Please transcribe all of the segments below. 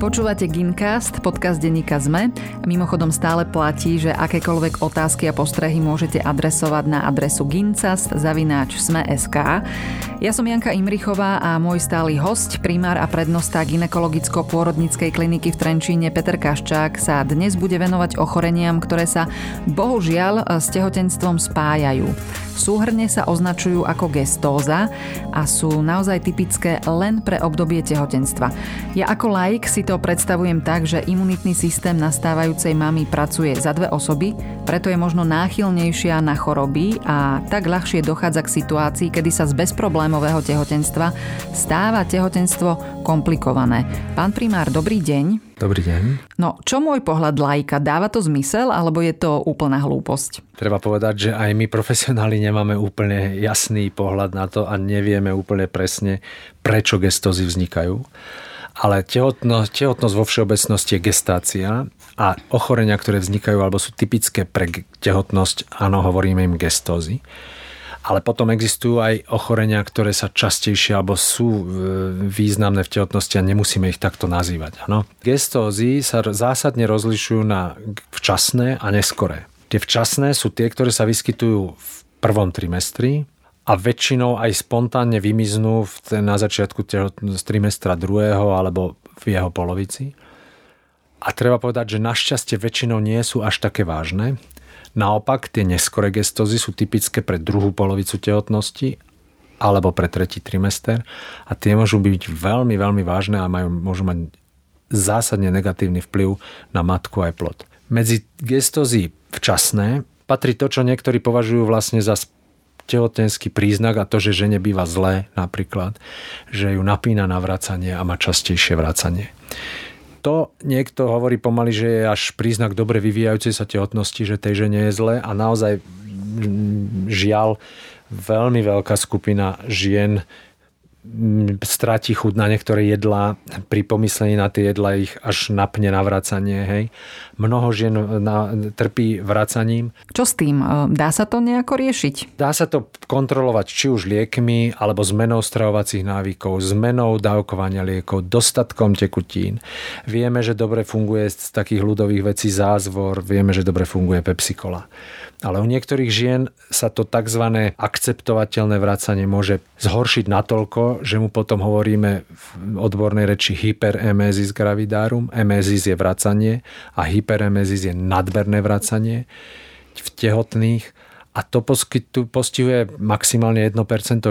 Počúvate Gincast, podcast denníka ZME. Mimochodom stále platí, že akékoľvek otázky a postrehy môžete adresovať na adresu gincast.sme.sk. Ja som Janka Imrichová a môj stály host, primár a prednosta ginekologicko-pôrodnickej kliniky v Trenčíne Peter Kaščák sa dnes bude venovať ochoreniam, ktoré sa bohužiaľ s tehotenstvom spájajú. Súhrne sa označujú ako gestóza a sú naozaj typické len pre obdobie tehotenstva. Ja ako laik si to predstavujem tak, že imunitný systém nastávajúcej mamy pracuje za dve osoby, preto je možno náchylnejšia na choroby a tak ľahšie dochádza k situácii, kedy sa z bezproblémového tehotenstva stáva tehotenstvo komplikované. Pán primár, dobrý deň. Dobrý deň. No, čo môj pohľad lajka? Dáva to zmysel, alebo je to úplná hlúposť? Treba povedať, že aj my profesionáli nemáme úplne jasný pohľad na to a nevieme úplne presne, prečo gestózy vznikajú. Ale tehotnosť, tehotnosť vo všeobecnosti je gestácia a ochorenia, ktoré vznikajú alebo sú typické pre tehotnosť, áno, hovoríme im gestózy. Ale potom existujú aj ochorenia, ktoré sa častejšie alebo sú e, významné v tehotnosti a nemusíme ich takto nazývať. Ano? Gestózy sa zásadne rozlišujú na včasné a neskoré. Tie včasné sú tie, ktoré sa vyskytujú v prvom trimestri a väčšinou aj spontánne vymiznú na začiatku trimestra druhého alebo v jeho polovici. A treba povedať, že našťastie väčšinou nie sú až také vážne. Naopak, tie neskoré gestózy sú typické pre druhú polovicu tehotnosti alebo pre tretí trimester a tie môžu byť veľmi, veľmi vážne a majú, môžu mať zásadne negatívny vplyv na matku aj plod. Medzi gestózy včasné patrí to, čo niektorí považujú vlastne za tehotenský príznak a to, že žene býva zlé napríklad, že ju napína na vracanie a má častejšie vracanie. To niekto hovorí pomaly, že je až príznak dobre vyvíjajúcej sa tehotnosti, že tej žene je zle a naozaj žiaľ veľmi veľká skupina žien stráti chuť na niektoré jedlá, pri pomyslení na tie jedlá ich až napne na vracanie. Hej. Mnoho žien na, trpí vracaním. Čo s tým? E, dá sa to nejako riešiť? Dá sa to kontrolovať či už liekmi, alebo zmenou stravovacích návykov, zmenou dávkovania liekov, dostatkom tekutín. Vieme, že dobre funguje z takých ľudových vecí zázvor, vieme, že dobre funguje pepsikola. Ale u niektorých žien sa to tzv. akceptovateľné vracanie môže zhoršiť natoľko, že mu potom hovoríme v odbornej reči hyperemesis gravidarum. Emesis je vracanie a hyperemesis je nadberné vracanie v tehotných a to postihuje maximálne 1%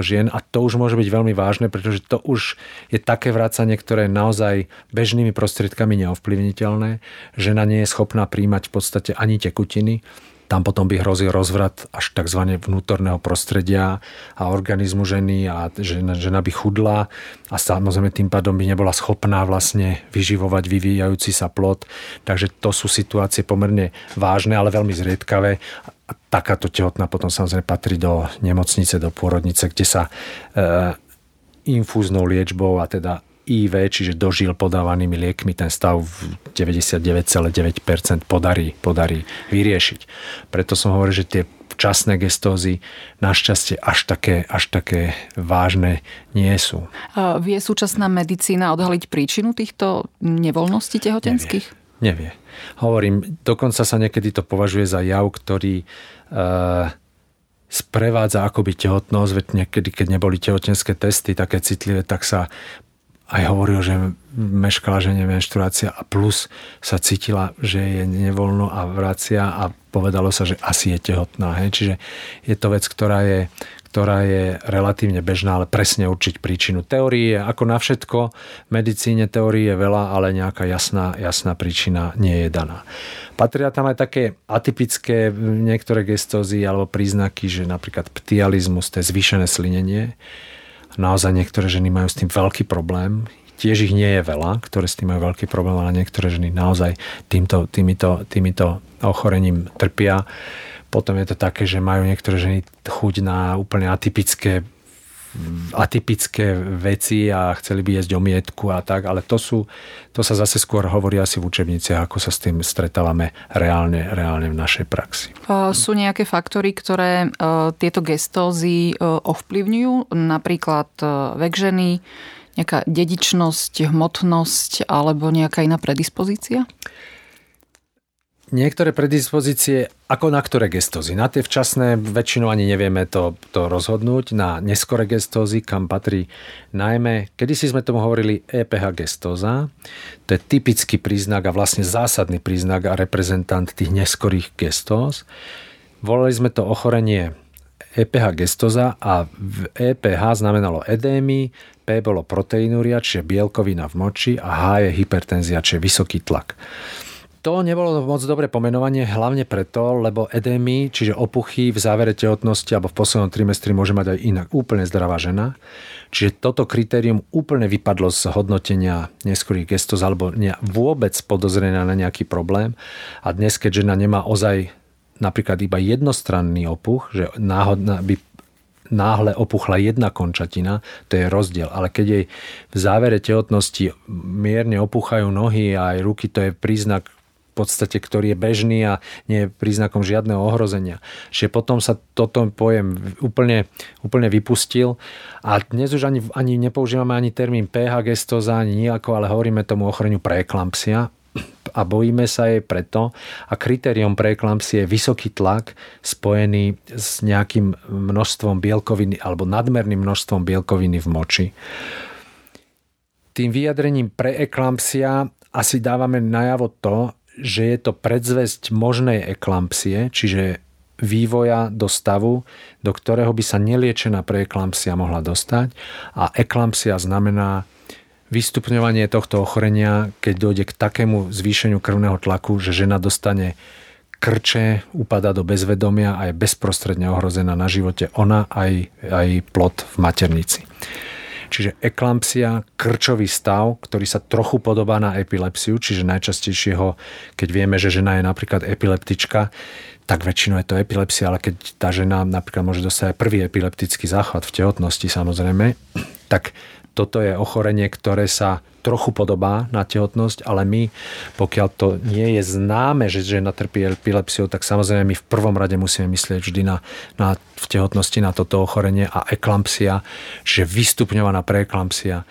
žien a to už môže byť veľmi vážne, pretože to už je také vracanie, ktoré je naozaj bežnými prostriedkami neovplyvniteľné. Žena nie je schopná príjmať v podstate ani tekutiny tam potom by hrozil rozvrat až tzv. vnútorného prostredia a organizmu ženy a žena, žena by chudla a samozrejme tým pádom by nebola schopná vlastne vyživovať vyvíjajúci sa plod. Takže to sú situácie pomerne vážne, ale veľmi zriedkavé. A takáto tehotná potom samozrejme patrí do nemocnice, do pôrodnice, kde sa e, infúznou liečbou a teda IV, čiže dožil podávanými liekmi, ten stav v 99,9% podarí, podarí vyriešiť. Preto som hovoril, že tie včasné gestózy našťastie až také, až také vážne nie sú. A vie súčasná medicína odhaliť príčinu týchto nevoľností tehotenských? Nevie. Nevie. Hovorím, dokonca sa niekedy to považuje za jav, ktorý uh, sprevádza akoby tehotnosť, veď niekedy, keď neboli tehotenské testy také citlivé, tak sa aj hovoril, že meškala žene menštruácia a plus sa cítila, že je nevoľno a vracia a povedalo sa, že asi je tehotná. Hej. Čiže je to vec, ktorá je, ktorá je relatívne bežná, ale presne určiť príčinu. Teórie je ako na všetko, v medicíne teórie je veľa, ale nejaká jasná, jasná príčina nie je daná. Patria tam aj také atypické niektoré gestózy alebo príznaky, že napríklad ptializmus, to je zvýšené slinenie, naozaj niektoré ženy majú s tým veľký problém. Tiež ich nie je veľa, ktoré s tým majú veľký problém, ale niektoré ženy naozaj týmto, týmito, týmito ochorením trpia. Potom je to také, že majú niektoré ženy chuť na úplne atypické atypické veci a chceli by jesť omietku a tak, ale to, sú, to sa zase skôr hovorí asi v učebniciach, ako sa s tým stretávame reálne, reálne v našej praxi. Sú nejaké faktory, ktoré tieto gestózy ovplyvňujú? Napríklad vek ženy, nejaká dedičnosť, hmotnosť alebo nejaká iná predispozícia? Niektoré predispozície, ako na ktoré gestózy. Na tie včasné väčšinou ani nevieme to, to rozhodnúť. Na neskoré gestózy, kam patrí najmä, kedy si sme tomu hovorili EPH gestóza, to je typický príznak a vlastne zásadný príznak a reprezentant tých neskorých gestóz. Volali sme to ochorenie EPH gestoza a EPH znamenalo edémy, P bolo proteinúria, čiže bielkovina v moči a H je hypertenzia, čiže vysoký tlak. To nebolo moc dobré pomenovanie, hlavne preto, lebo edémy, čiže opuchy v závere tehotnosti alebo v poslednom trimestri môže mať aj inak úplne zdravá žena. Čiže toto kritérium úplne vypadlo z hodnotenia neskorých gestos alebo vôbec podozrenia na nejaký problém. A dnes, keď žena nemá ozaj napríklad iba jednostranný opuch, že náhodná by náhle opuchla jedna končatina, to je rozdiel. Ale keď jej v závere tehotnosti mierne opuchajú nohy a aj ruky, to je príznak podstate, ktorý je bežný a nie je príznakom žiadneho ohrozenia. Čiže potom sa toto pojem úplne, úplne vypustil a dnes už ani, ani nepoužívame ani termín PH gestoza, ani nejako, ale hovoríme tomu ochoreniu preeklampsia a bojíme sa jej preto a kritériom preeklampsie je vysoký tlak spojený s nejakým množstvom bielkoviny alebo nadmerným množstvom bielkoviny v moči. Tým vyjadrením preeklampsia asi dávame najavo to, že je to predzvesť možnej eklampsie, čiže vývoja do stavu, do ktorého by sa neliečená preeklampsia mohla dostať. A eklampsia znamená vystupňovanie tohto ochorenia, keď dojde k takému zvýšeniu krvného tlaku, že žena dostane krče, upada do bezvedomia a je bezprostredne ohrozená na živote ona aj, aj plod v maternici. Čiže eklampsia, krčový stav, ktorý sa trochu podobá na epilepsiu, čiže najčastejšieho, keď vieme, že žena je napríklad epileptička, tak väčšinou je to epilepsia, ale keď tá žena napríklad môže dostať aj prvý epileptický záchvat v tehotnosti samozrejme, tak toto je ochorenie, ktoré sa trochu podobá na tehotnosť, ale my, pokiaľ to nie je známe, že žena trpí epilepsiou, tak samozrejme my v prvom rade musíme myslieť vždy na, na, v tehotnosti na toto ochorenie a eklampsia, že vystupňovaná preeklampsia,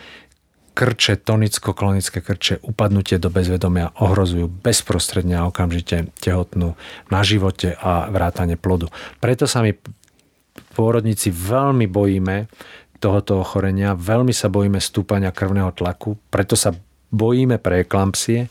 krče, tonicko-klonické krče, upadnutie do bezvedomia ohrozujú bezprostredne a okamžite tehotnú na živote a vrátanie plodu. Preto sa my pôrodníci veľmi bojíme tohoto ochorenia. Veľmi sa bojíme stúpania krvného tlaku, preto sa bojíme preeklampsie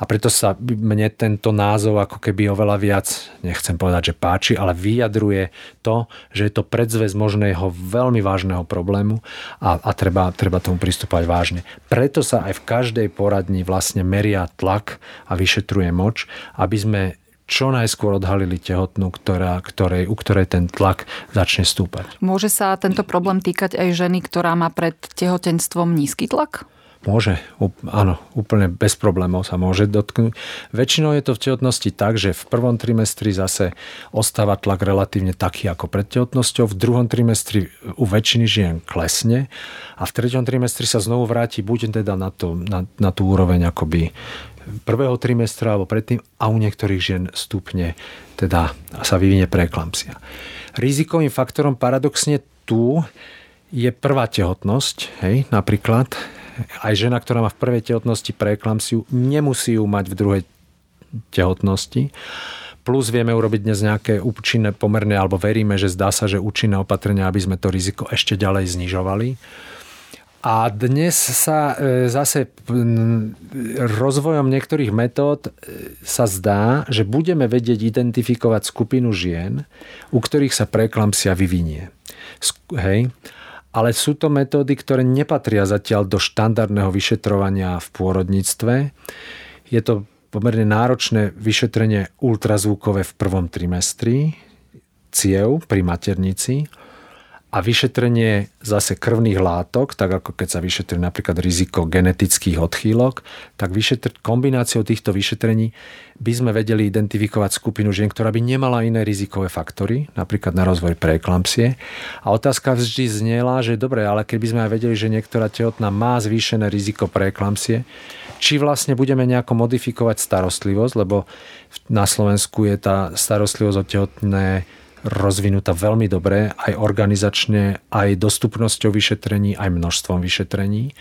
a preto sa mne tento názov ako keby oveľa viac, nechcem povedať, že páči, ale vyjadruje to, že je to predzvez možného veľmi vážneho problému a, a treba, treba tomu pristúpať vážne. Preto sa aj v každej poradni vlastne meria tlak a vyšetruje moč, aby sme čo najskôr odhalili tehotnú, ktorá, ktorej, u ktorej ten tlak začne stúpať. Môže sa tento problém týkať aj ženy, ktorá má pred tehotenstvom nízky tlak? Môže, áno, úplne bez problémov sa môže dotknúť. Väčšinou je to v tehotnosti tak, že v prvom trimestri zase ostáva tlak relatívne taký ako pred tehotnosťou, v druhom trimestri u väčšiny žien klesne a v treťom trimestri sa znovu vráti buď teda na, to, na, na tú úroveň akoby prvého trimestra alebo predtým a u niektorých žien stupne teda sa vyvinie preeklampsia. Rizikovým faktorom paradoxne tu je prvá tehotnosť, hej, napríklad. Aj žena, ktorá má v prvej tehotnosti preeklamsiu, nemusí ju mať v druhej tehotnosti. Plus vieme urobiť dnes nejaké účinné pomerné, alebo veríme, že zdá sa, že účinné opatrenia, aby sme to riziko ešte ďalej znižovali. A dnes sa e, zase rozvojom niektorých metód e, sa zdá, že budeme vedieť identifikovať skupinu žien, u ktorých sa preklampsia vyvinie. Hej. Ale sú to metódy, ktoré nepatria zatiaľ do štandardného vyšetrovania v pôrodníctve. Je to pomerne náročné vyšetrenie ultrazvukové v prvom trimestri ciev pri maternici a vyšetrenie zase krvných látok, tak ako keď sa vyšetrí napríklad riziko genetických odchýlok, tak vyšetr- kombináciou týchto vyšetrení by sme vedeli identifikovať skupinu žien, ktorá by nemala iné rizikové faktory, napríklad na rozvoj preeklampsie. A otázka vždy zniela, že dobre, ale keby sme aj vedeli, že niektorá tehotná má zvýšené riziko preeklampsie, či vlastne budeme nejako modifikovať starostlivosť, lebo na Slovensku je tá starostlivosť o tehotné rozvinutá veľmi dobre, aj organizačne, aj dostupnosťou vyšetrení, aj množstvom vyšetrení.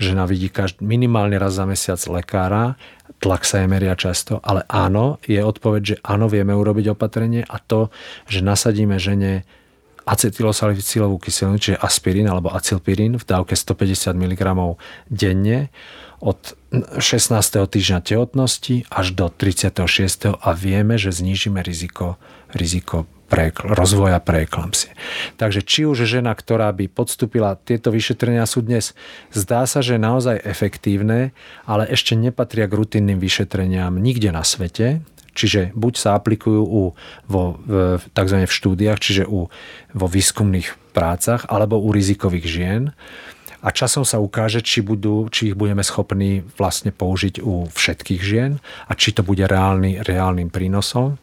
Žena vidí každý, minimálne raz za mesiac lekára, tlak sa je meria často, ale áno, je odpoveď, že áno, vieme urobiť opatrenie a to, že nasadíme žene acetylosalicylovú kyselinu, čiže aspirín alebo acylpirín v dávke 150 mg denne od 16. týždňa tehotnosti až do 36. a vieme, že znížime riziko, riziko preekl- rozvoja preeklampsie. Takže či už žena, ktorá by podstúpila tieto vyšetrenia sú dnes, zdá sa, že naozaj efektívne, ale ešte nepatria k rutinným vyšetreniam nikde na svete. Čiže buď sa aplikujú u, vo, v, tzv. v štúdiách, čiže u, vo výskumných prácach, alebo u rizikových žien. A časom sa ukáže, či, budú, či ich budeme schopní vlastne použiť u všetkých žien a či to bude reálny, reálnym prínosom.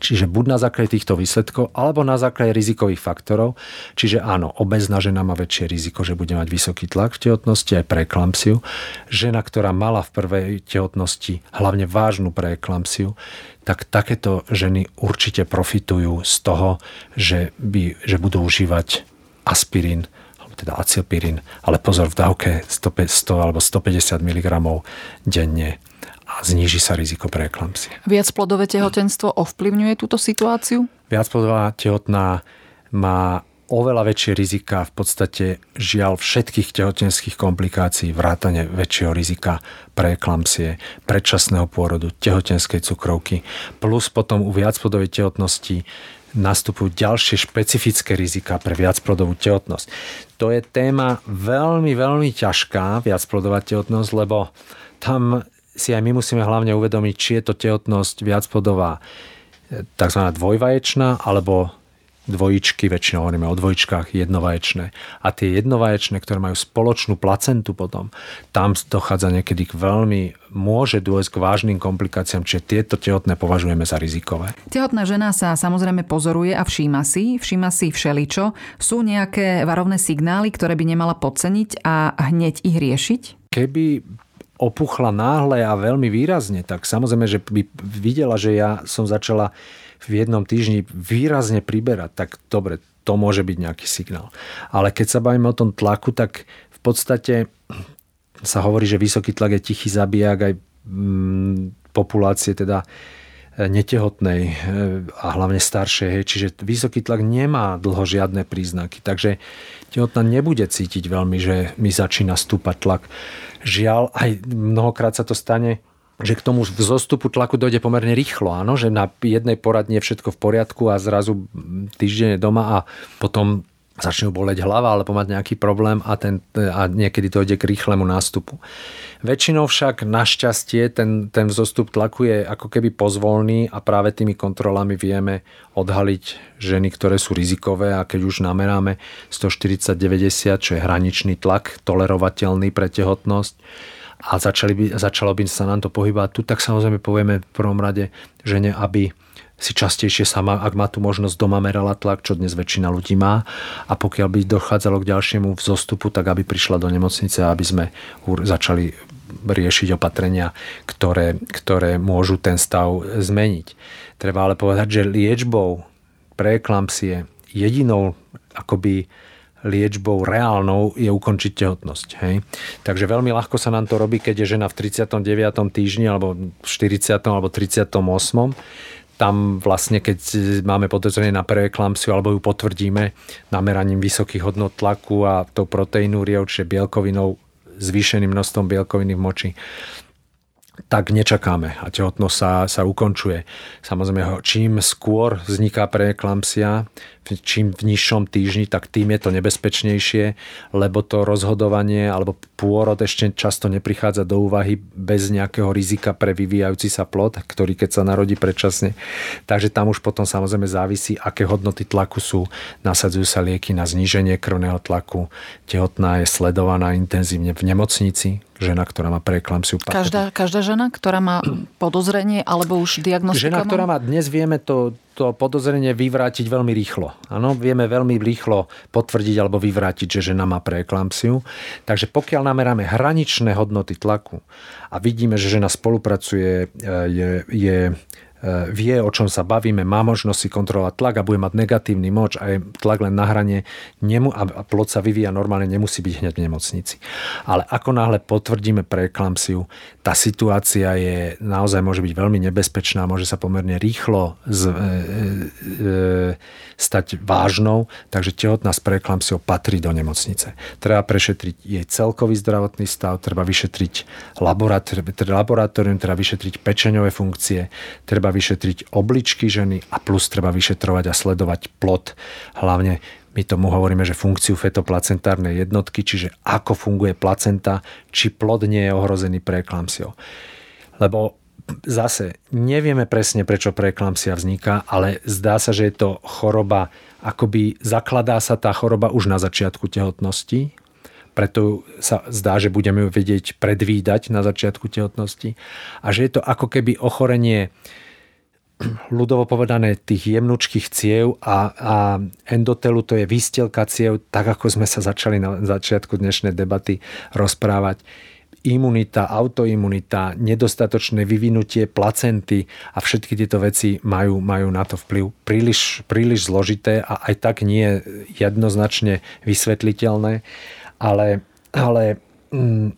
Čiže buď na základe týchto výsledkov, alebo na základe rizikových faktorov. Čiže áno, obezná žena má väčšie riziko, že bude mať vysoký tlak v tehotnosti, aj preeklampsiu. Žena, ktorá mala v prvej tehotnosti hlavne vážnu preeklampsiu, tak takéto ženy určite profitujú z toho, že, by, že budú užívať aspirín, teda acylpirín, ale pozor v dávke 100, 100 alebo 150 mg denne a zníži sa riziko preeklampsie. Viacplodové tehotenstvo ovplyvňuje túto situáciu? Viacplodová tehotná má oveľa väčšie rizika, v podstate žiaľ všetkých tehotenských komplikácií, vrátane väčšieho rizika preeklampsie, predčasného pôrodu, tehotenskej cukrovky, plus potom u viacplodovej tehotnosti nastupujú ďalšie špecifické rizika pre viacplodovú tehotnosť. To je téma veľmi, veľmi ťažká, viacplodová tehotnosť, lebo tam si aj my musíme hlavne uvedomiť, či je to tehotnosť viacplodová e, tzv. dvojvaječná alebo dvojičky, väčšinou hovoríme o dvojčkách, jednovaječné. A tie jednovaječné, ktoré majú spoločnú placentu potom, tam dochádza niekedy k veľmi, môže dôjsť k vážnym komplikáciám, čiže tieto tehotné považujeme za rizikové. Tehotná žena sa samozrejme pozoruje a všíma si, všíma si všeličo. Sú nejaké varovné signály, ktoré by nemala podceniť a hneď ich riešiť? Keby opuchla náhle a veľmi výrazne, tak samozrejme, že by videla, že ja som začala v jednom týždni výrazne priberať, tak dobre, to môže byť nejaký signál. Ale keď sa bavíme o tom tlaku, tak v podstate sa hovorí, že vysoký tlak je tichý zabijak aj mm, populácie teda e, netehotnej e, a hlavne staršej, čiže vysoký tlak nemá dlho žiadne príznaky, takže tehotná nebude cítiť veľmi, že mi začína stúpať tlak žiaľ, aj mnohokrát sa to stane, že k tomu vzostupu tlaku dojde pomerne rýchlo, áno, že na jednej poradni je všetko v poriadku a zrazu týždeň je doma a potom začne boleť hlava alebo mať nejaký problém a, ten, a niekedy to ide k rýchlemu nástupu. Väčšinou však našťastie ten, ten vzostup tlaku je ako keby pozvolný a práve tými kontrolami vieme odhaliť ženy, ktoré sú rizikové a keď už nameráme 140-90, čo je hraničný tlak, tolerovateľný pre tehotnosť, a začali by, začalo by sa nám to pohybať tu, tak samozrejme povieme v prvom rade žene, aby si častejšie sama, ak má tu možnosť doma merala tlak, čo dnes väčšina ľudí má. A pokiaľ by dochádzalo k ďalšiemu vzostupu, tak aby prišla do nemocnice a aby sme začali riešiť opatrenia, ktoré, ktoré môžu ten stav zmeniť. Treba ale povedať, že liečbou preeklampsie jedinou akoby liečbou reálnou je ukončiť tehotnosť. Hej? Takže veľmi ľahko sa nám to robí, keď je žena v 39. týždni alebo 40. alebo 38 tam vlastne, keď máme podozrenie na preeklamsiu alebo ju potvrdíme nameraním vysokých hodnot tlaku a tou proteínúriou, čiže bielkovinou, zvýšeným množstvom bielkoviny v moči, tak nečakáme a tehotnosť sa, sa ukončuje. Samozrejme, čím skôr vzniká preeklampsia, čím v nižšom týždni, tak tým je to nebezpečnejšie, lebo to rozhodovanie alebo pôrod ešte často neprichádza do úvahy bez nejakého rizika pre vyvíjajúci sa plod, ktorý keď sa narodí predčasne. Takže tam už potom samozrejme závisí, aké hodnoty tlaku sú. Nasadzujú sa lieky na zníženie krvného tlaku. Tehotná je sledovaná intenzívne v nemocnici, žena, ktorá má preeklamsiu. Každá, každá žena, ktorá má podozrenie alebo už diagnostiku? Žena, ktorá má, dnes vieme to, to podozrenie vyvrátiť veľmi rýchlo. Áno, vieme veľmi rýchlo potvrdiť alebo vyvrátiť, že žena má preeklamsiu. Takže pokiaľ nameráme hraničné hodnoty tlaku a vidíme, že žena spolupracuje, e, je, je vie, o čom sa bavíme, má možnosť si kontrolovať tlak a bude mať negatívny moč a je tlak len na hrane nemu, a plod sa vyvíja normálne, nemusí byť hneď v nemocnici. Ale ako náhle potvrdíme preeklamsiu, tá situácia je naozaj môže byť veľmi nebezpečná, môže sa pomerne rýchlo z, e, e, e, stať vážnou, takže tehotná s preeklamsiou patrí do nemocnice. Treba prešetriť jej celkový zdravotný stav, treba vyšetriť laboratórium, treba vyšetriť pečeňové funkcie, treba vyšetriť obličky ženy a plus treba vyšetrovať a sledovať plod. Hlavne my tomu hovoríme, že funkciu fetoplacentárnej jednotky, čiže ako funguje placenta, či plod nie je ohrozený preeklamsiou. Lebo zase nevieme presne, prečo preeklampsia vzniká, ale zdá sa, že je to choroba, akoby zakladá sa tá choroba už na začiatku tehotnosti, preto sa zdá, že budeme ju vedieť predvídať na začiatku tehotnosti a že je to ako keby ochorenie ľudovo povedané tých jemnučkých ciev a, a endotelu to je výstelka ciev, tak ako sme sa začali na začiatku dnešnej debaty rozprávať. Imunita, autoimunita, nedostatočné vyvinutie placenty a všetky tieto veci majú, majú na to vplyv. Príliš, príliš zložité a aj tak nie jednoznačne vysvetliteľné, ale, ale mm,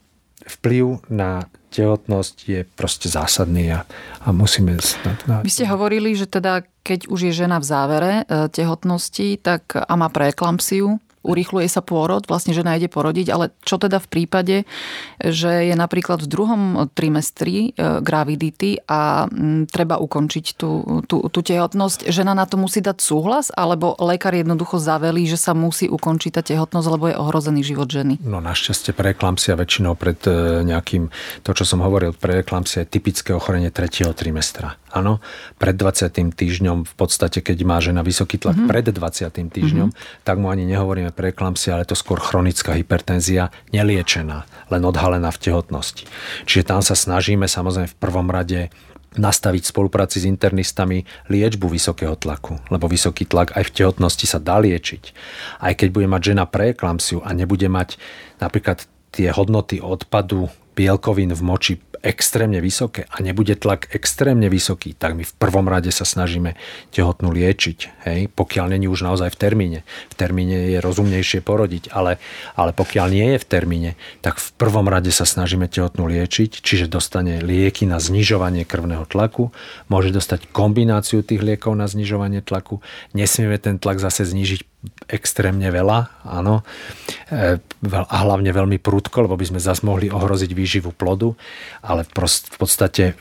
vplyv na tehotnosť je proste zásadný a, a musíme... Vy ste hovorili, že teda keď už je žena v závere eh, tehotnosti tak, a má preeklampsiu, urýchluje sa pôrod, vlastne žena ide porodiť, ale čo teda v prípade, že je napríklad v druhom trimestri e, gravidity a treba ukončiť tú, tú, tú tehotnosť, žena na to musí dať súhlas, alebo lekár jednoducho zavelí, že sa musí ukončiť tá tehotnosť, lebo je ohrozený život ženy? No našťastie preeklampsia väčšinou pred e, nejakým, to čo som hovoril, preeklampsia je typické ochorenie tretieho trimestra. Áno, pred 20. týždňom v podstate, keď má žena vysoký tlak mm-hmm. pred 20. týždňom, mm-hmm. tak mu ani nehovoríme preeklampsia, ale to skôr chronická hypertenzia, neliečená, len odhalená v tehotnosti. Čiže tam sa snažíme samozrejme v prvom rade nastaviť spolupráci s internistami liečbu vysokého tlaku, lebo vysoký tlak aj v tehotnosti sa dá liečiť. Aj keď bude mať žena preeklamsiu a nebude mať napríklad tie hodnoty odpadu bielkovín v moči extrémne vysoké a nebude tlak extrémne vysoký, tak my v prvom rade sa snažíme tehotnú liečiť. Hej? Pokiaľ není už naozaj v termíne. V termíne je rozumnejšie porodiť, ale, ale pokiaľ nie je v termíne, tak v prvom rade sa snažíme tehotnú liečiť, čiže dostane lieky na znižovanie krvného tlaku, môže dostať kombináciu tých liekov na znižovanie tlaku. Nesmieme ten tlak zase znížiť extrémne veľa, áno, e, a hlavne veľmi prúdko, lebo by sme zase mohli ohroziť výživu plodu, ale v podstate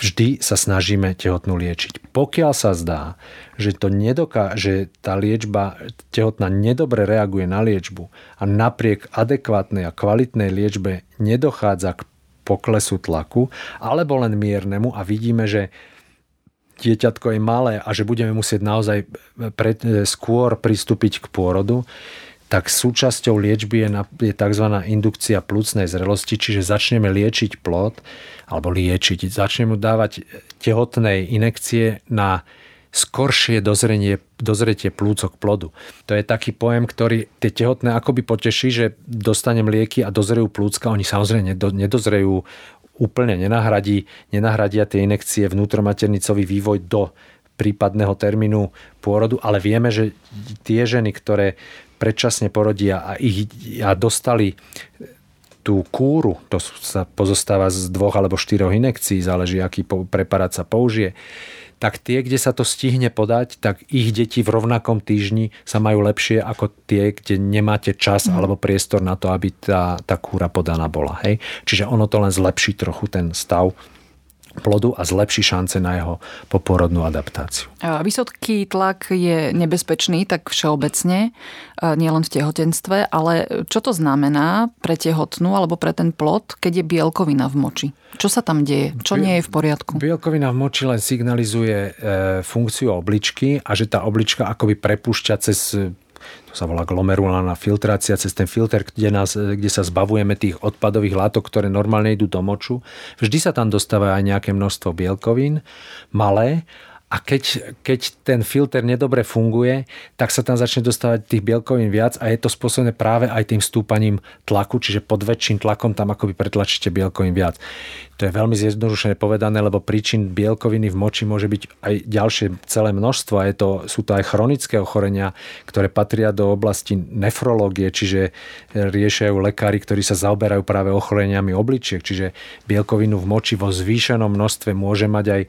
vždy sa snažíme tehotnú liečiť. Pokiaľ sa zdá, že, to nedoká, že tá liečba tehotná nedobre reaguje na liečbu a napriek adekvátnej a kvalitnej liečbe nedochádza k poklesu tlaku, alebo len miernemu a vidíme, že dieťatko je malé a že budeme musieť naozaj pred, skôr pristúpiť k pôrodu, tak súčasťou liečby je, je tzv. indukcia plúcnej zrelosti, čiže začneme liečiť plod, alebo liečiť, začneme dávať tehotnej inekcie na skoršie dozrenie, dozretie plúcok plodu. To je taký pojem, ktorý tie tehotné akoby poteší, že dostanem lieky a dozrejú plúcka. Oni samozrejme nedozrejú úplne nenahradí, nenahradia tie inekcie vnútromaternicový vývoj do prípadného termínu pôrodu, ale vieme, že tie ženy, ktoré predčasne porodia a, ich, a dostali tú kúru, to sa pozostáva z dvoch alebo štyroch inekcií, záleží, aký preparát sa použije, tak tie, kde sa to stihne podať, tak ich deti v rovnakom týždni sa majú lepšie ako tie, kde nemáte čas mm. alebo priestor na to, aby tá, tá kúra podaná bola. Hej? Čiže ono to len zlepší trochu ten stav plodu a zlepší šance na jeho poporodnú adaptáciu. Vysoký tlak je nebezpečný tak všeobecne, nielen v tehotenstve, ale čo to znamená pre tehotnú alebo pre ten plod, keď je bielkovina v moči? Čo sa tam deje? Čo nie je v poriadku? Bielkovina v moči len signalizuje e, funkciu obličky a že tá oblička akoby prepúšťa cez sa volá glomerulálna filtrácia cez ten filter, kde, nás, kde sa zbavujeme tých odpadových látok, ktoré normálne idú do moču. Vždy sa tam dostáva aj nejaké množstvo bielkovín, malé, a keď, keď ten filter nedobre funguje, tak sa tam začne dostávať tých bielkovín viac a je to spôsobené práve aj tým stúpaním tlaku, čiže pod väčším tlakom tam akoby pretlačíte bielkovín viac. To je veľmi zjednodušene povedané, lebo príčin bielkoviny v moči môže byť aj ďalšie celé množstvo je to, sú to aj chronické ochorenia, ktoré patria do oblasti nefrológie, čiže riešajú lekári, ktorí sa zaoberajú práve ochoreniami obličiek, čiže bielkovinu v moči vo zvýšenom množstve môže mať aj e,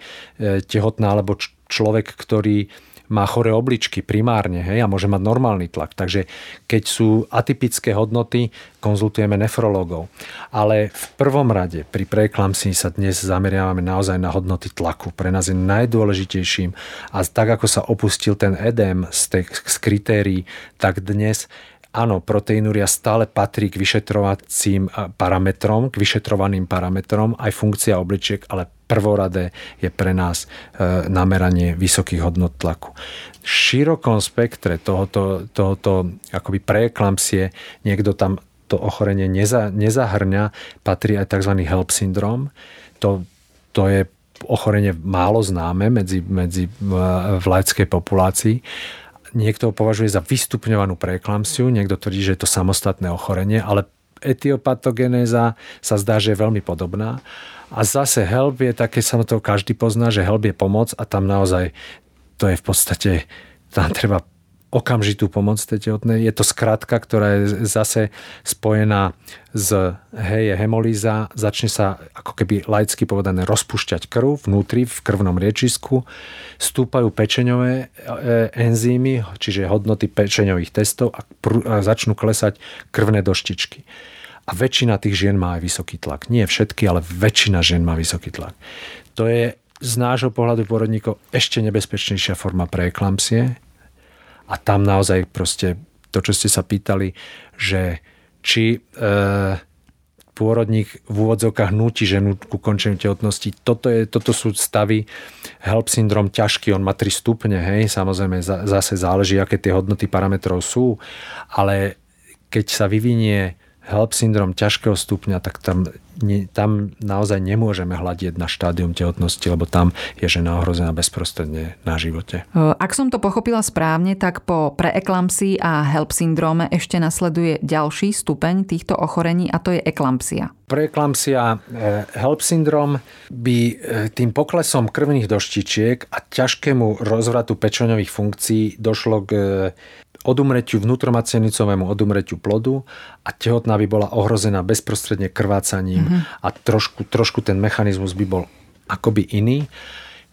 tehotná alebo človek, ktorý má choré obličky primárne hej, a môže mať normálny tlak. Takže keď sú atypické hodnoty, konzultujeme nefrológov. Ale v prvom rade pri preeklamsii sa dnes zameriavame naozaj na hodnoty tlaku. Pre nás je najdôležitejším a tak ako sa opustil ten edém z, tej, z kritérií, tak dnes Áno, proteinúria stále patrí k vyšetrovacím parametrom, k vyšetrovaným parametrom, aj funkcia obličiek, ale prvoradé je pre nás e, nameranie vysokých hodnot tlaku. V širokom spektre tohoto, tohoto akoby preeklampsie niekto tam to ochorenie neza, nezahrňa, patrí aj tzv. HELP syndrom. To, to je ochorenie málo známe medzi, medzi v laickej populácii niekto ho považuje za vystupňovanú preeklamsiu, niekto tvrdí, že je to samostatné ochorenie, ale etiopatogenéza sa zdá, že je veľmi podobná. A zase help je také, sa to každý pozná, že help je pomoc a tam naozaj to je v podstate, tam treba okamžitú pomoc tej tehotnej. Je to skratka, ktorá je zase spojená s hej, je hemolíza, začne sa ako keby laicky povedané rozpušťať krv vnútri v krvnom riečisku, stúpajú pečeňové e, enzymy, čiže hodnoty pečeňových testov a, pr- a začnú klesať krvné doštičky. A väčšina tých žien má aj vysoký tlak. Nie všetky, ale väčšina žien má vysoký tlak. To je z nášho pohľadu porodníkov ešte nebezpečnejšia forma preeklampsie, a tam naozaj proste to, čo ste sa pýtali, že či e, pôrodník v úvodzovkách nutí ženu ku končeniu tehotnosti. Toto, je, toto sú stavy, HELP syndrom ťažký, on má 3 stupne, hej, samozrejme zase záleží, aké tie hodnoty parametrov sú, ale keď sa vyvinie HELP syndrom ťažkého stupňa, tak tam, ne, tam naozaj nemôžeme hľadiť na štádium tehotnosti, lebo tam je žena ohrozená bezprostredne na živote. Ak som to pochopila správne, tak po preeklampsii a HELP syndróme ešte nasleduje ďalší stupeň týchto ochorení a to je eklampsia. Preeklampsia, e, HELP syndrom by e, tým poklesom krvných doštičiek a ťažkému rozvratu pečoňových funkcií došlo k odumretiu vnútromacenicovému odumretiu plodu a tehotná by bola ohrozená bezprostredne krvácaním mm-hmm. a trošku, trošku ten mechanizmus by bol akoby iný.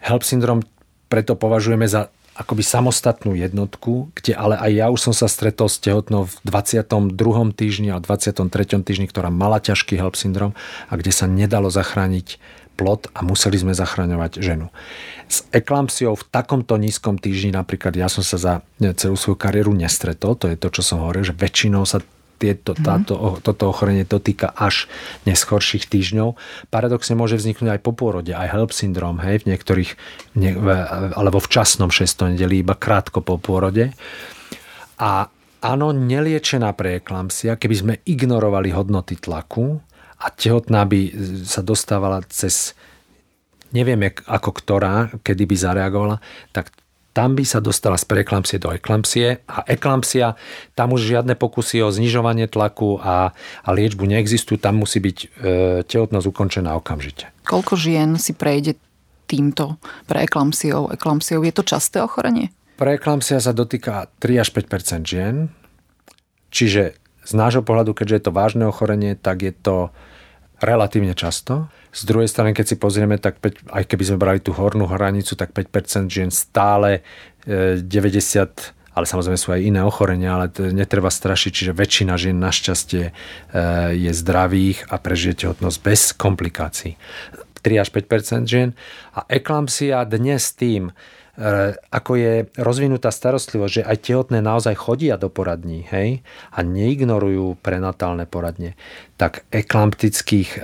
HELP syndrom preto považujeme za akoby samostatnú jednotku, kde ale aj ja už som sa stretol s tehotnou v 22. týždni a 23. týždni, ktorá mala ťažký HELP syndrom a kde sa nedalo zachrániť plod a museli sme zachraňovať ženu. S eklampsiou v takomto nízkom týždni napríklad ja som sa za celú svoju kariéru nestretol, to je to, čo som hovoril, že väčšinou sa tieto, mhm. táto, toto ochorenie dotýka až neskorších týždňov. Paradoxne môže vzniknúť aj po pôrode, aj HELP syndrom, hej, v niektorých, ne, alebo v časnom 6. nedeli, iba krátko po pôrode. A áno, neliečená preeklampsia, keby sme ignorovali hodnoty tlaku, a tehotná by sa dostávala cez, nevieme ako ktorá, kedy by zareagovala, tak tam by sa dostala z preeklampsie do eklampsie a eklampsia, tam už žiadne pokusy o znižovanie tlaku a, a liečbu neexistujú, tam musí byť e, tehotnosť ukončená okamžite. Koľko žien si prejde týmto preeklampsiou, eklampsiou? Je to časté ochorenie? Preeklampsia sa dotýka 3 až 5% žien, čiže z nášho pohľadu, keďže je to vážne ochorenie, tak je to relatívne často. Z druhej strany, keď si pozrieme, tak 5, aj keby sme brali tú hornú hranicu, tak 5% žien stále 90 e, ale samozrejme sú aj iné ochorenia, ale to netreba strašiť, čiže väčšina žien našťastie e, je zdravých a prežije tehotnosť bez komplikácií. 3 až 5 žien. A eklampsia dnes tým, ako je rozvinutá starostlivosť, že aj tehotné naozaj chodia do poradní hej, a neignorujú prenatálne poradne, tak eklamptických, e,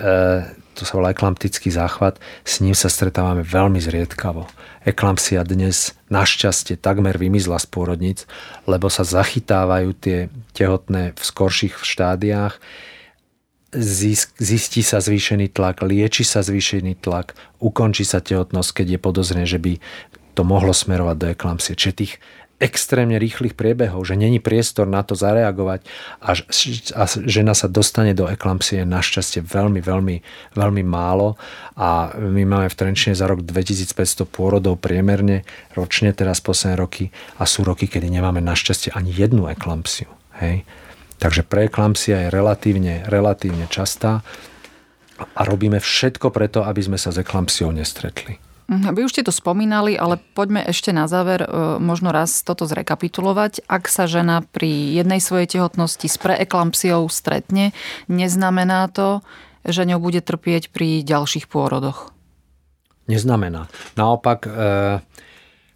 to sa volá eklamptický záchvat, s ním sa stretávame veľmi zriedkavo. Eklampsia dnes našťastie takmer vymizla z pôrodnic, lebo sa zachytávajú tie tehotné v skorších štádiách, zistí sa zvýšený tlak, lieči sa zvýšený tlak, ukončí sa tehotnosť, keď je podozrené, že by to mohlo smerovať do eklampsie. Čiže tých extrémne rýchlych priebehov, že není priestor na to zareagovať a, a žena sa dostane do eklampsie našťastie veľmi, veľmi, veľmi málo a my máme v Trenčine za rok 2500 pôrodov priemerne ročne teraz posledné roky a sú roky, kedy nemáme našťastie ani jednu eklampsiu. Hej? Takže preeklampsia je relatívne, relatívne častá a robíme všetko preto, aby sme sa s eklampsiou nestretli. Mhm, vy už ste to spomínali, ale poďme ešte na záver e, možno raz toto zrekapitulovať. Ak sa žena pri jednej svojej tehotnosti s preeklampsiou stretne, neznamená to, že ňou bude trpieť pri ďalších pôrodoch? Neznamená. Naopak, e,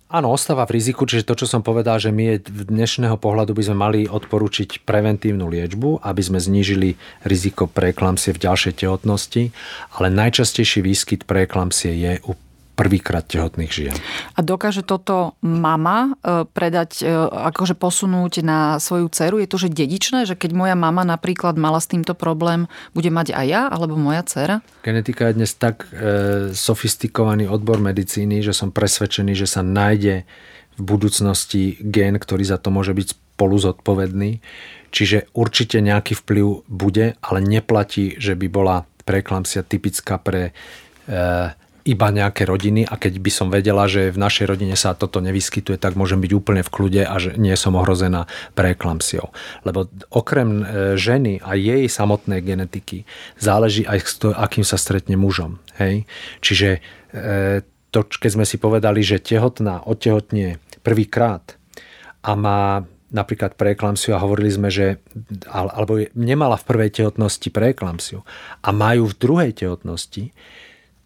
áno, ostáva v riziku, čiže to, čo som povedal, že my v dnešného pohľadu by sme mali odporučiť preventívnu liečbu, aby sme znížili riziko preeklampsie v ďalšej tehotnosti, ale najčastejší výskyt preeklampsie je u prvýkrát tehotných žien. A dokáže toto mama e, predať, e, akože posunúť na svoju dceru? Je to, že dedičné, že keď moja mama napríklad mala s týmto problém, bude mať aj ja alebo moja dcera? Genetika je dnes tak e, sofistikovaný odbor medicíny, že som presvedčený, že sa nájde v budúcnosti gen, ktorý za to môže byť spolu zodpovedný. Čiže určite nejaký vplyv bude, ale neplatí, že by bola preklampsia typická pre e, iba nejaké rodiny a keď by som vedela, že v našej rodine sa toto nevyskytuje, tak môžem byť úplne v kľude a že nie som ohrozená preeklamsiou. Lebo okrem e, ženy a jej samotnej genetiky záleží aj s akým sa stretne mužom. Hej? Čiže e, to, keď sme si povedali, že tehotná odtehotnie prvýkrát a má napríklad preeklamsiu a hovorili sme, že alebo nemala v prvej tehotnosti preeklamsiu a majú v druhej tehotnosti,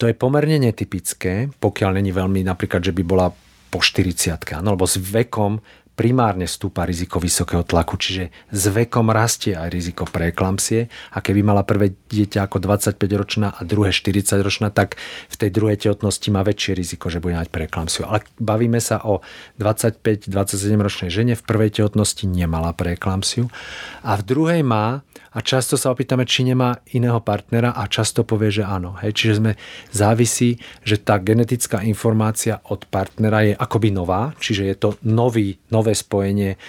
to je pomerne netypické, pokiaľ není veľmi napríklad, že by bola po 40 áno, lebo s vekom primárne stúpa riziko vysokého tlaku, čiže s vekom rastie aj riziko preeklampsie a keby mala prvé dieťa ako 25-ročná a druhé 40-ročná, tak v tej druhej tehotnosti má väčšie riziko, že bude mať preeklampsiu. Ale bavíme sa o 25-27 ročnej žene, v prvej tehotnosti nemala preeklampsiu a v druhej má a často sa opýtame, či nemá iného partnera a často povie, že áno. Hej, čiže sme závisí, že tá genetická informácia od partnera je akoby nová, čiže je to nový, nové spojenie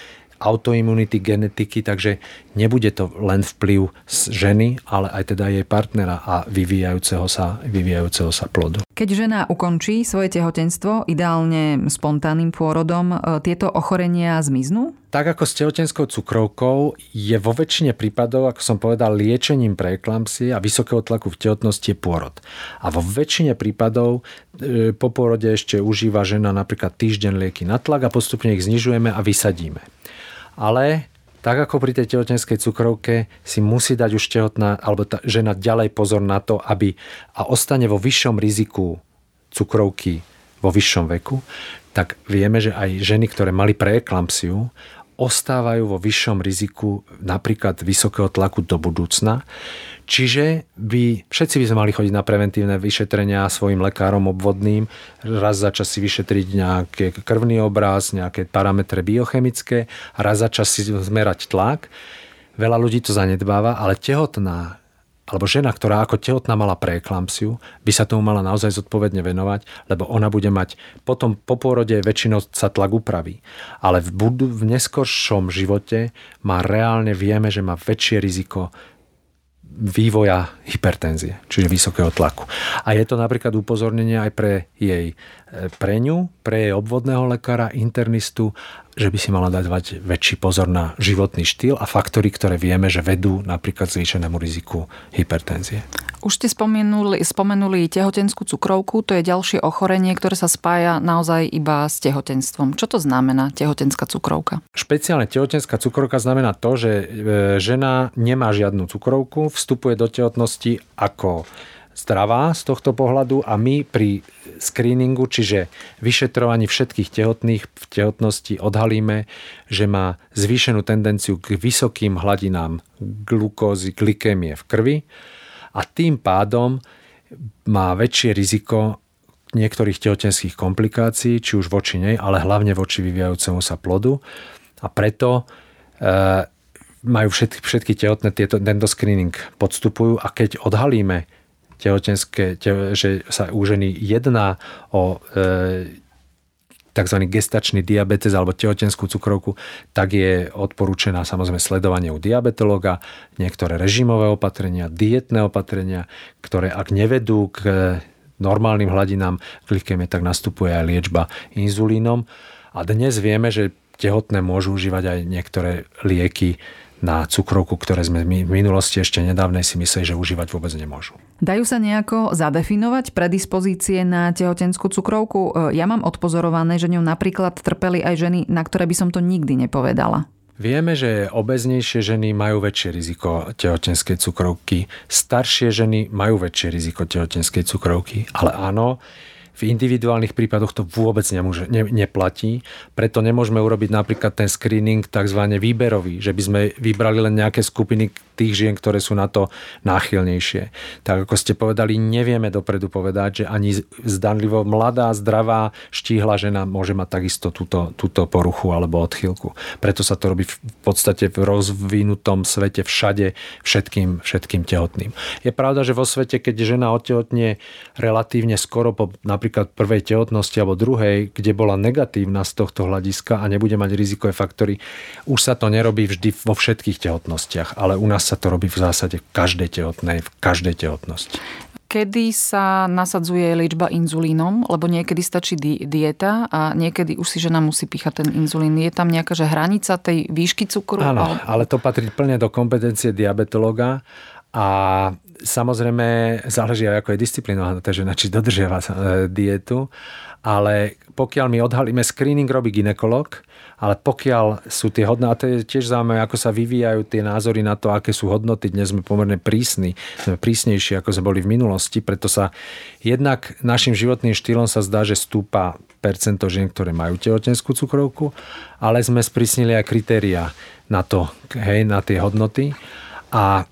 autoimunity, genetiky, takže nebude to len vplyv z ženy, ale aj teda jej partnera a vyvíjajúceho sa, vyvíjajúceho sa plodu. Keď žena ukončí svoje tehotenstvo, ideálne spontánnym pôrodom, e, tieto ochorenia zmiznú? Tak ako s tehotenskou cukrovkou je vo väčšine prípadov, ako som povedal, liečením preeklampsie a vysokého tlaku v tehotnosti je pôrod. A vo väčšine prípadov e, po pôrode ešte užíva žena napríklad týždeň lieky na tlak a postupne ich znižujeme a vysadíme ale tak ako pri tej tehotenskej cukrovke si musí dať už tehotná alebo tá žena ďalej pozor na to, aby a ostane vo vyššom riziku cukrovky vo vyššom veku, tak vieme, že aj ženy, ktoré mali preeklampsiu, ostávajú vo vyššom riziku napríklad vysokého tlaku do budúcna. Čiže by, všetci by sme mali chodiť na preventívne vyšetrenia svojim lekárom obvodným, raz za čas si vyšetriť nejaký krvný obraz, nejaké parametre biochemické raz za čas si zmerať tlak. Veľa ľudí to zanedbáva, ale tehotná alebo žena, ktorá ako tehotná mala preeklampsiu, by sa tomu mala naozaj zodpovedne venovať, lebo ona bude mať potom po pôrode väčšinou sa tlak upraví. Ale v, budu, v neskoršom živote má reálne, vieme, že má väčšie riziko vývoja hypertenzie, čiže vysokého tlaku. A je to napríklad upozornenie aj pre jej pre ňu, pre jej obvodného lekára, internistu, že by si mala dať väčší pozor na životný štýl a faktory, ktoré vieme, že vedú napríklad zvýšenému riziku hypertenzie. Už ste spomenuli, spomenuli tehotenskú cukrovku, to je ďalšie ochorenie, ktoré sa spája naozaj iba s tehotenstvom. Čo to znamená tehotenská cukrovka? Špeciálne tehotenská cukrovka znamená to, že e, žena nemá žiadnu cukrovku, vstupuje do tehotnosti ako zdravá z tohto pohľadu a my pri screeningu, čiže vyšetrovaní všetkých tehotných v tehotnosti odhalíme, že má zvýšenú tendenciu k vysokým hladinám glukózy, glykémie v krvi a tým pádom má väčšie riziko niektorých tehotenských komplikácií, či už voči nej, ale hlavne voči vyvíjajúcemu sa plodu. A preto e, majú všetky, všetky tehotné tieto, tento screening podstupujú a keď odhalíme tehotenské, že sa u ženy jedná o e, tzv. gestačný diabetes alebo tehotenskú cukrovku, tak je odporúčená samozrejme sledovanie u diabetologa, niektoré režimové opatrenia, dietné opatrenia, ktoré ak nevedú k normálnym hladinám glykémie, tak nastupuje aj liečba inzulínom. A dnes vieme, že tehotné môžu užívať aj niektoré lieky na cukrovku, ktoré sme v minulosti ešte nedávnej si mysleli, že užívať vôbec nemôžu. Dajú sa nejako zadefinovať predispozície na tehotenskú cukrovku? E, ja mám odpozorované, že ňou napríklad trpeli aj ženy, na ktoré by som to nikdy nepovedala. Vieme, že obeznejšie ženy majú väčšie riziko tehotenskej cukrovky, staršie ženy majú väčšie riziko tehotenskej cukrovky, ale áno, v individuálnych prípadoch to vôbec nemôže, ne, neplatí, preto nemôžeme urobiť napríklad ten screening tzv. výberový, že by sme vybrali len nejaké skupiny tých žien, ktoré sú na to náchylnejšie. Tak ako ste povedali, nevieme dopredu povedať, že ani zdanlivo mladá, zdravá, štíhla žena môže mať takisto túto, túto poruchu alebo odchýlku. Preto sa to robí v podstate v rozvinutom svete všade všetkým, všetkým tehotným. Je pravda, že vo svete, keď žena otehotne relatívne skoro po napríklad prvej tehotnosti alebo druhej, kde bola negatívna z tohto hľadiska a nebude mať rizikové faktory, už sa to nerobí vždy vo všetkých tehotnostiach, ale u nás sa to robí v zásade v každej tehotnej, v každej tehotnosti kedy sa nasadzuje liečba inzulínom, lebo niekedy stačí di- dieta a niekedy už si žena musí píchať ten inzulín. Je tam nejaká že hranica tej výšky cukru? Áno, ale to patrí plne do kompetencie diabetologa a samozrejme záleží aj ako je disciplinovaná tá žena, či dodržiava e, dietu, ale pokiaľ my odhalíme, screening robí ginekolog, ale pokiaľ sú tie hodnoty, a to je tiež zaujímavé, ako sa vyvíjajú tie názory na to, aké sú hodnoty, dnes sme pomerne prísni, sme prísnejší, ako sme boli v minulosti, preto sa jednak našim životným štýlom sa zdá, že stúpa percento žien, ktoré majú tehotenskú cukrovku, ale sme sprísnili aj kritéria na to, hej, na tie hodnoty. A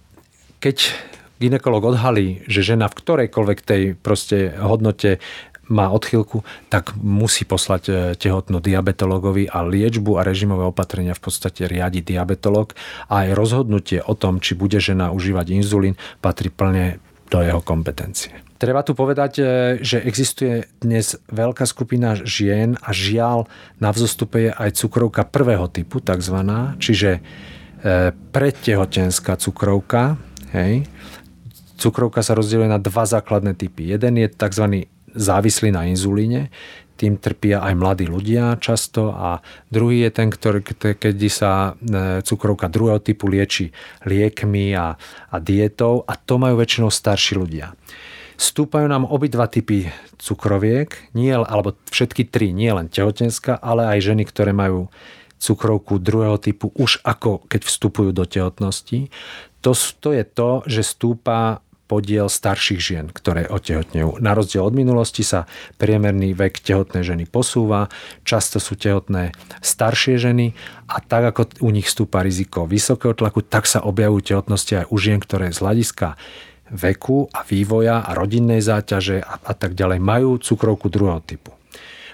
keď ginekolog odhalí, že žena v ktorejkoľvek tej proste hodnote má odchylku, tak musí poslať e, tehotnú diabetologovi a liečbu a režimové opatrenia v podstate riadi diabetolog. A aj rozhodnutie o tom, či bude žena užívať inzulín, patrí plne do jeho kompetencie. Treba tu povedať, e, že existuje dnes veľká skupina žien a žiaľ na vzostupe je aj cukrovka prvého typu, takzvaná, čiže e, predtehotenská cukrovka, hej, cukrovka sa rozdieluje na dva základné typy. Jeden je tzv. závislý na inzulíne, tým trpia aj mladí ľudia často a druhý je ten, ktorý, keď sa e, cukrovka druhého typu lieči liekmi a, a dietou a to majú väčšinou starší ľudia. Stúpajú nám obidva typy cukroviek, nie, alebo všetky tri, nie len tehotenská, ale aj ženy, ktoré majú cukrovku druhého typu už ako keď vstupujú do tehotnosti. To, to je to, že stúpa podiel starších žien, ktoré otehotnejú. Na rozdiel od minulosti sa priemerný vek tehotnej ženy posúva, často sú tehotné staršie ženy a tak ako u nich stúpa riziko vysokého tlaku, tak sa objavujú tehotnosti aj u žien, ktoré z hľadiska veku a vývoja a rodinnej záťaže a, a tak ďalej majú cukrovku druhého typu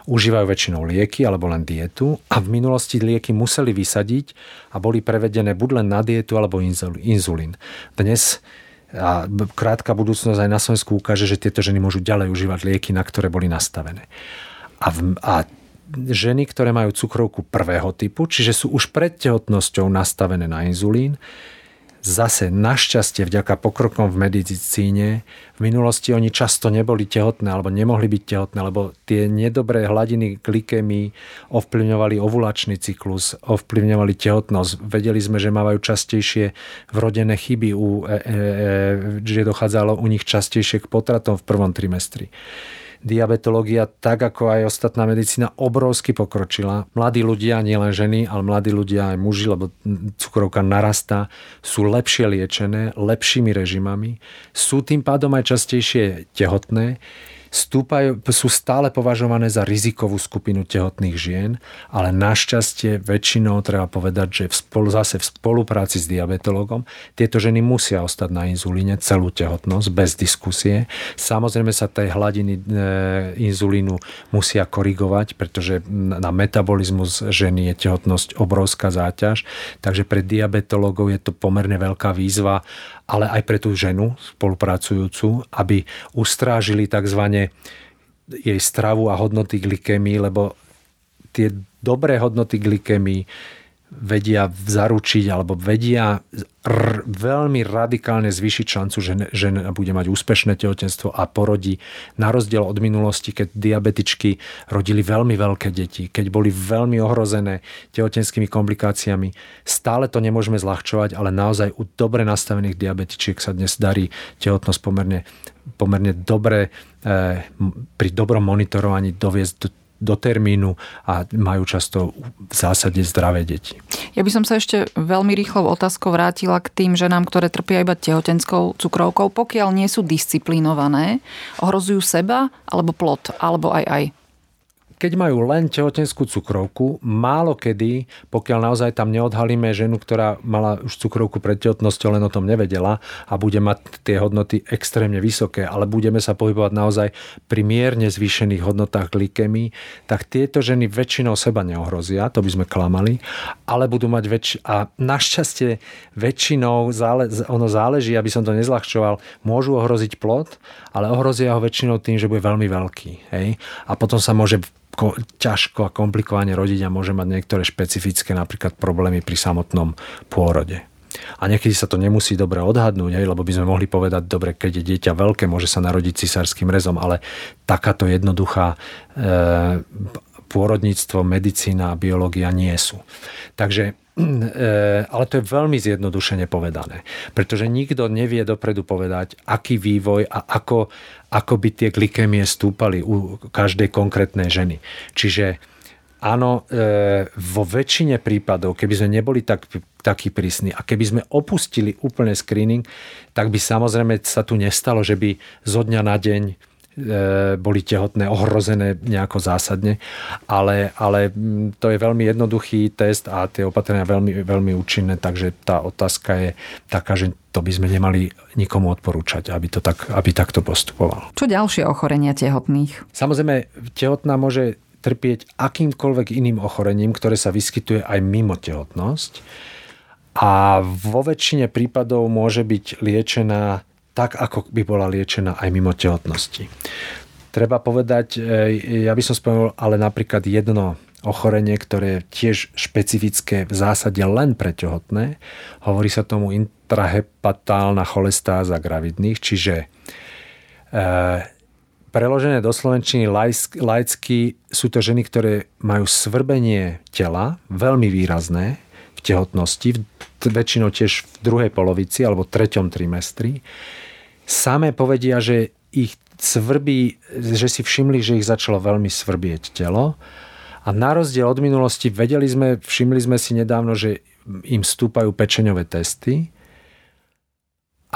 užívajú väčšinou lieky alebo len dietu a v minulosti lieky museli vysadiť a boli prevedené buď len na dietu alebo inzulín. Dnes a krátka budúcnosť aj na Slovensku ukáže, že tieto ženy môžu ďalej užívať lieky, na ktoré boli nastavené. A, v, a ženy, ktoré majú cukrovku prvého typu, čiže sú už pred tehotnosťou nastavené na inzulín, Zase našťastie vďaka pokrokom v medicíne v minulosti oni často neboli tehotné alebo nemohli byť tehotné, lebo tie nedobré hladiny glykémii ovplyvňovali ovulačný cyklus, ovplyvňovali tehotnosť. Vedeli sme, že mávajú častejšie vrodené chyby, u, e, e, e že dochádzalo u nich častejšie k potratom v prvom trimestri diabetológia, tak ako aj ostatná medicína, obrovsky pokročila. Mladí ľudia, nielen ženy, ale mladí ľudia aj muži, lebo cukrovka narastá, sú lepšie liečené, lepšími režimami, sú tým pádom aj častejšie tehotné stúpajú, sú stále považované za rizikovú skupinu tehotných žien, ale našťastie väčšinou treba povedať, že v spolu, zase v spolupráci s diabetologom tieto ženy musia ostať na inzulíne celú tehotnosť bez diskusie. Samozrejme sa tej hladiny e, inzulínu musia korigovať, pretože na metabolizmus ženy je tehotnosť obrovská záťaž, takže pre diabetologov je to pomerne veľká výzva ale aj pre tú ženu spolupracujúcu, aby ustrážili tzv. jej stravu a hodnoty glykémii, lebo tie dobré hodnoty glykemy vedia zaručiť alebo vedia r- veľmi radikálne zvýšiť šancu, že žena bude mať úspešné tehotenstvo a porodí. Na rozdiel od minulosti, keď diabetičky rodili veľmi veľké deti, keď boli veľmi ohrozené tehotenskými komplikáciami. Stále to nemôžeme zľahčovať, ale naozaj u dobre nastavených diabetičiek sa dnes darí tehotnosť pomerne, pomerne dobre eh, pri dobrom monitorovaní doviesť do do termínu a majú často v zásade zdravé deti. Ja by som sa ešte veľmi rýchlo otázkou vrátila k tým ženám, ktoré trpia iba tehotenskou cukrovkou. Pokiaľ nie sú disciplinované, ohrozujú seba alebo plod, alebo aj aj keď majú len tehotenskú cukrovku, málo kedy, pokiaľ naozaj tam neodhalíme ženu, ktorá mala už cukrovku pred tehotnosťou, len o tom nevedela a bude mať tie hodnoty extrémne vysoké, ale budeme sa pohybovať naozaj pri mierne zvýšených hodnotách glykemii, tak tieto ženy väčšinou seba neohrozia, to by sme klamali, ale budú mať väčši... A našťastie väčšinou, zále... ono záleží, aby som to nezľahčoval, môžu ohroziť plod, ale ohrozia ho väčšinou tým, že bude veľmi veľký. Hej? A potom sa môže ťažko a komplikovane rodiť a môže mať niektoré špecifické napríklad problémy pri samotnom pôrode. A niekedy sa to nemusí dobre odhadnúť, hej, lebo by sme mohli povedať, dobre, keď je dieťa veľké, môže sa narodiť cisárským rezom, ale takáto jednoduchá e, pôrodníctvo, medicína a biológia nie sú. Takže Eh, ale to je veľmi zjednodušene povedané. Pretože nikto nevie dopredu povedať, aký vývoj a ako, ako by tie glykemie stúpali u každej konkrétnej ženy. Čiže áno, eh, vo väčšine prípadov, keby sme neboli tak, takí prísni a keby sme opustili úplne screening, tak by samozrejme sa tu nestalo, že by zo dňa na deň E, boli tehotné, ohrozené nejako zásadne, ale, ale mm, to je veľmi jednoduchý test a tie opatrenia veľmi, veľmi účinné, takže tá otázka je taká, že to by sme nemali nikomu odporúčať, aby, to tak, aby takto postupoval. Čo ďalšie ochorenia tehotných? Samozrejme, tehotná môže trpieť akýmkoľvek iným ochorením, ktoré sa vyskytuje aj mimo tehotnosť. A vo väčšine prípadov môže byť liečená tak, ako by bola liečená aj mimo tehotnosti. Treba povedať, e, ja by som spomenul ale napríklad jedno ochorenie, ktoré je tiež špecifické v zásade len pre tehotné. Hovorí sa tomu intrahepatálna cholestáza gravidných, čiže e, preložené do slovenčiny laicky sú to ženy, ktoré majú svrbenie tela, veľmi výrazné v tehotnosti, väčšinou tiež v druhej polovici alebo treťom trimestri samé povedia, že ich svrbí, že si všimli, že ich začalo veľmi svrbieť telo. A na rozdiel od minulosti vedeli sme, všimli sme si nedávno, že im stúpajú pečeňové testy,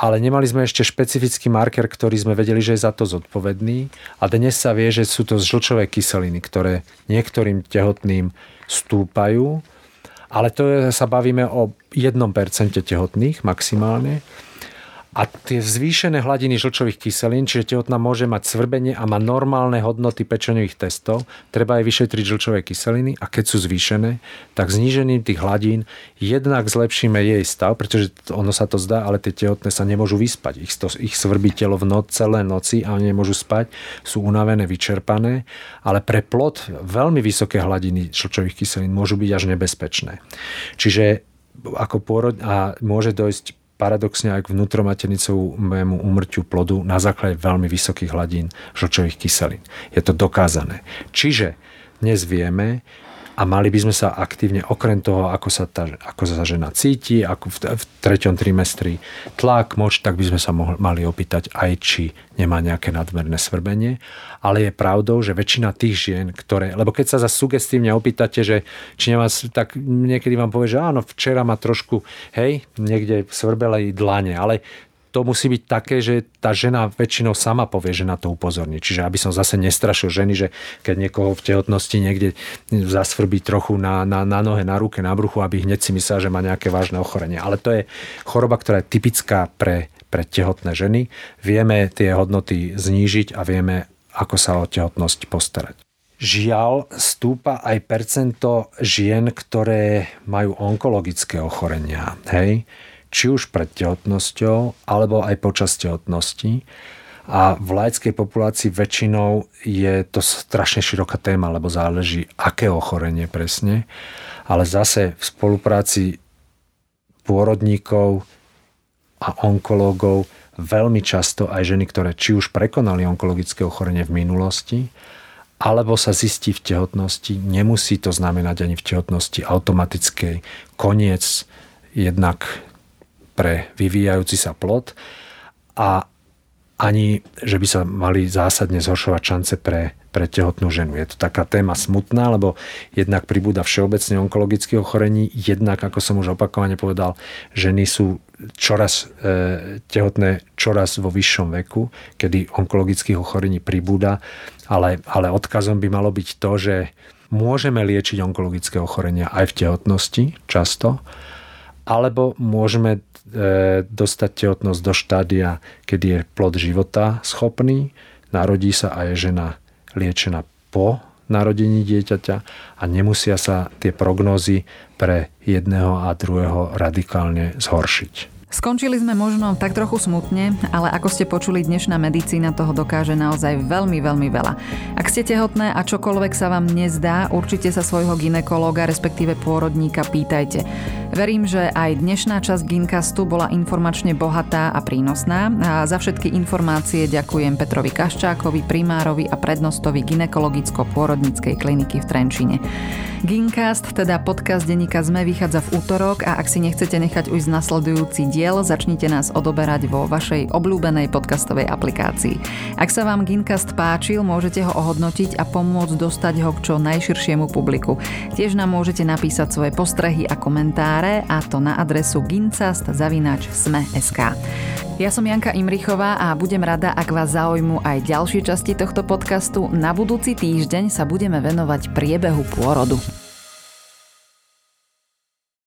ale nemali sme ešte špecifický marker, ktorý sme vedeli, že je za to zodpovedný. A dnes sa vie, že sú to žlčové kyseliny, ktoré niektorým tehotným stúpajú. Ale to sa bavíme o 1% tehotných maximálne. A tie zvýšené hladiny žlčových kyselín, čiže tehotná môže mať svrbenie a má normálne hodnoty pečenových testov, treba aj vyšetriť žlčové kyseliny a keď sú zvýšené, tak znížením tých hladín jednak zlepšíme jej stav, pretože ono sa to zdá, ale tie tehotné sa nemôžu vyspať. Ich, to, ich svrbí telo v noc, celé noci a oni nemôžu spať, sú unavené, vyčerpané, ale pre plod veľmi vysoké hladiny žlčových kyselín môžu byť až nebezpečné. Čiže ako pôrod a môže dojsť paradoxne aj k vnútromaternicovému umrťu plodu na základe veľmi vysokých hladín žlčových kyselín. Je to dokázané. Čiže dnes vieme, a mali by sme sa aktívne, okrem toho, ako sa, tá, ako sa žena cíti, ako v, v treťom trimestri tlak, moč, tak by sme sa mohli, mali opýtať aj, či nemá nejaké nadmerné svrbenie. Ale je pravdou, že väčšina tých žien, ktoré, lebo keď sa za sugestívne opýtate, že či nemá, tak niekedy vám povie, že áno, včera ma trošku, hej, niekde svrbele dlane, ale to musí byť také, že tá žena väčšinou sama povie, že na to upozorní. Čiže aby som zase nestrašil ženy, že keď niekoho v tehotnosti niekde zasvrbí trochu na, na, na nohe, na ruke, na bruchu, aby hneď si myslel, že má nejaké vážne ochorenie. Ale to je choroba, ktorá je typická pre, pre tehotné ženy. Vieme tie hodnoty znížiť a vieme, ako sa o tehotnosť postarať. Žiaľ, stúpa aj percento žien, ktoré majú onkologické ochorenia. Hej? Či už pred tehotnosťou, alebo aj počas tehotnosti. A v laickej populácii väčšinou je to strašne široká téma, lebo záleží, aké ochorenie presne. Ale zase v spolupráci pôrodníkov a onkológov veľmi často aj ženy, ktoré či už prekonali onkologické ochorenie v minulosti, alebo sa zistí v tehotnosti. Nemusí to znamenať ani v tehotnosti automatický koniec jednak pre vyvíjajúci sa plod a ani, že by sa mali zásadne zhoršovať šance pre, pre tehotnú ženu. Je to taká téma smutná, lebo jednak pribúda všeobecne onkologických ochorení, jednak, ako som už opakovane povedal, ženy sú čoraz e, tehotné čoraz vo vyššom veku, kedy onkologických ochorení pribúda, ale, ale odkazom by malo byť to, že môžeme liečiť onkologické ochorenia aj v tehotnosti často, alebo môžeme e, dostať tehotnosť do štádia, kedy je plod života schopný, narodí sa a je žena liečená po narodení dieťaťa a nemusia sa tie prognózy pre jedného a druhého radikálne zhoršiť. Skončili sme možno tak trochu smutne, ale ako ste počuli, dnešná medicína toho dokáže naozaj veľmi, veľmi veľa. Ak ste tehotné a čokoľvek sa vám nezdá, určite sa svojho ginekológa, respektíve pôrodníka pýtajte. Verím, že aj dnešná časť Ginkastu bola informačne bohatá a prínosná. A za všetky informácie ďakujem Petrovi Kaščákovi, primárovi a prednostovi ginekologicko-pôrodníckej kliniky v Trenčine. Gincast, teda podcast denníka ZME, vychádza v útorok a ak si nechcete nechať už nasledujúci diel, začnite nás odoberať vo vašej obľúbenej podcastovej aplikácii. Ak sa vám Gincast páčil, môžete ho ohodnotiť a pomôcť dostať ho k čo najširšiemu publiku. Tiež nám môžete napísať svoje postrehy a komentáre a to na adresu gincast.sme.sk. Ja som Janka Imrichová a budem rada, ak vás zaujmú aj ďalšie časti tohto podcastu. Na budúci týždeň sa budeme venovať priebehu pôrodu.